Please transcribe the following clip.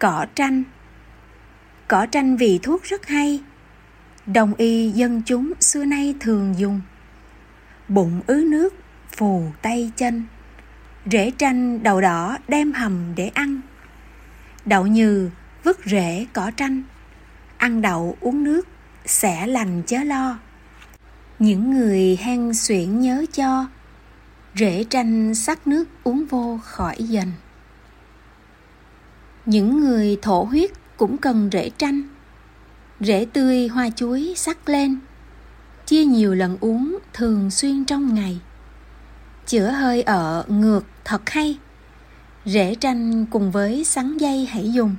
Cỏ tranh. Cỏ tranh vị thuốc rất hay Đồng y dân chúng xưa nay thường dùng. Bụng ứ nước, phù tay chân. Rễ tranh đầu đỏ đem hầm để ăn. Đậu nhừ vứt rễ cỏ tranh. Ăn đậu uống nước sẽ lành chớ lo. Những người hen xuyển nhớ cho rễ tranh sắc nước uống vô khỏi dần những người thổ huyết cũng cần rễ tranh. Rễ tươi hoa chuối sắc lên. Chia nhiều lần uống thường xuyên trong ngày. Chữa hơi ở ngược thật hay. Rễ tranh cùng với sắn dây hãy dùng.